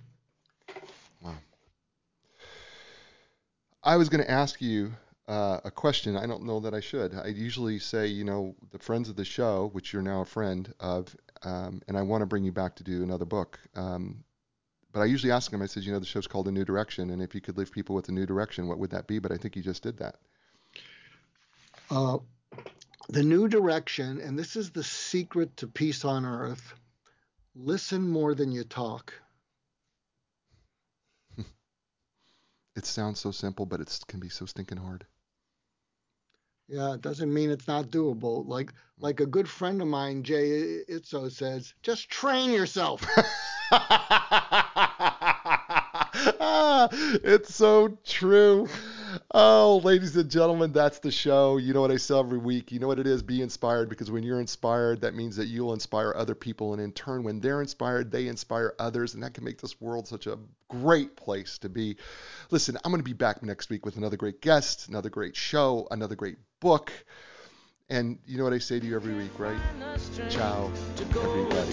I was going to ask you uh, a question. I don't know that I should. I usually say, you know, the friends of the show, which you're now a friend of, um, and I want to bring you back to do another book. Um, but I usually ask them, I said, you know, the show's called A New Direction, and if you could leave people with a new direction, what would that be? But I think you just did that. Uh, the new direction, and this is the secret to peace on earth listen more than you talk. It sounds so simple, but it can be so stinking hard. Yeah, it doesn't mean it's not doable. Like mm. like a good friend of mine, Jay Itzo says, just train yourself. it's so true. Oh, ladies and gentlemen, that's the show. You know what I say every week. You know what it is? Be inspired because when you're inspired, that means that you'll inspire other people. And in turn, when they're inspired, they inspire others. And that can make this world such a great place to be. Listen, I'm going to be back next week with another great guest, another great show, another great book. And you know what I say to you every week, right? Ciao, everybody.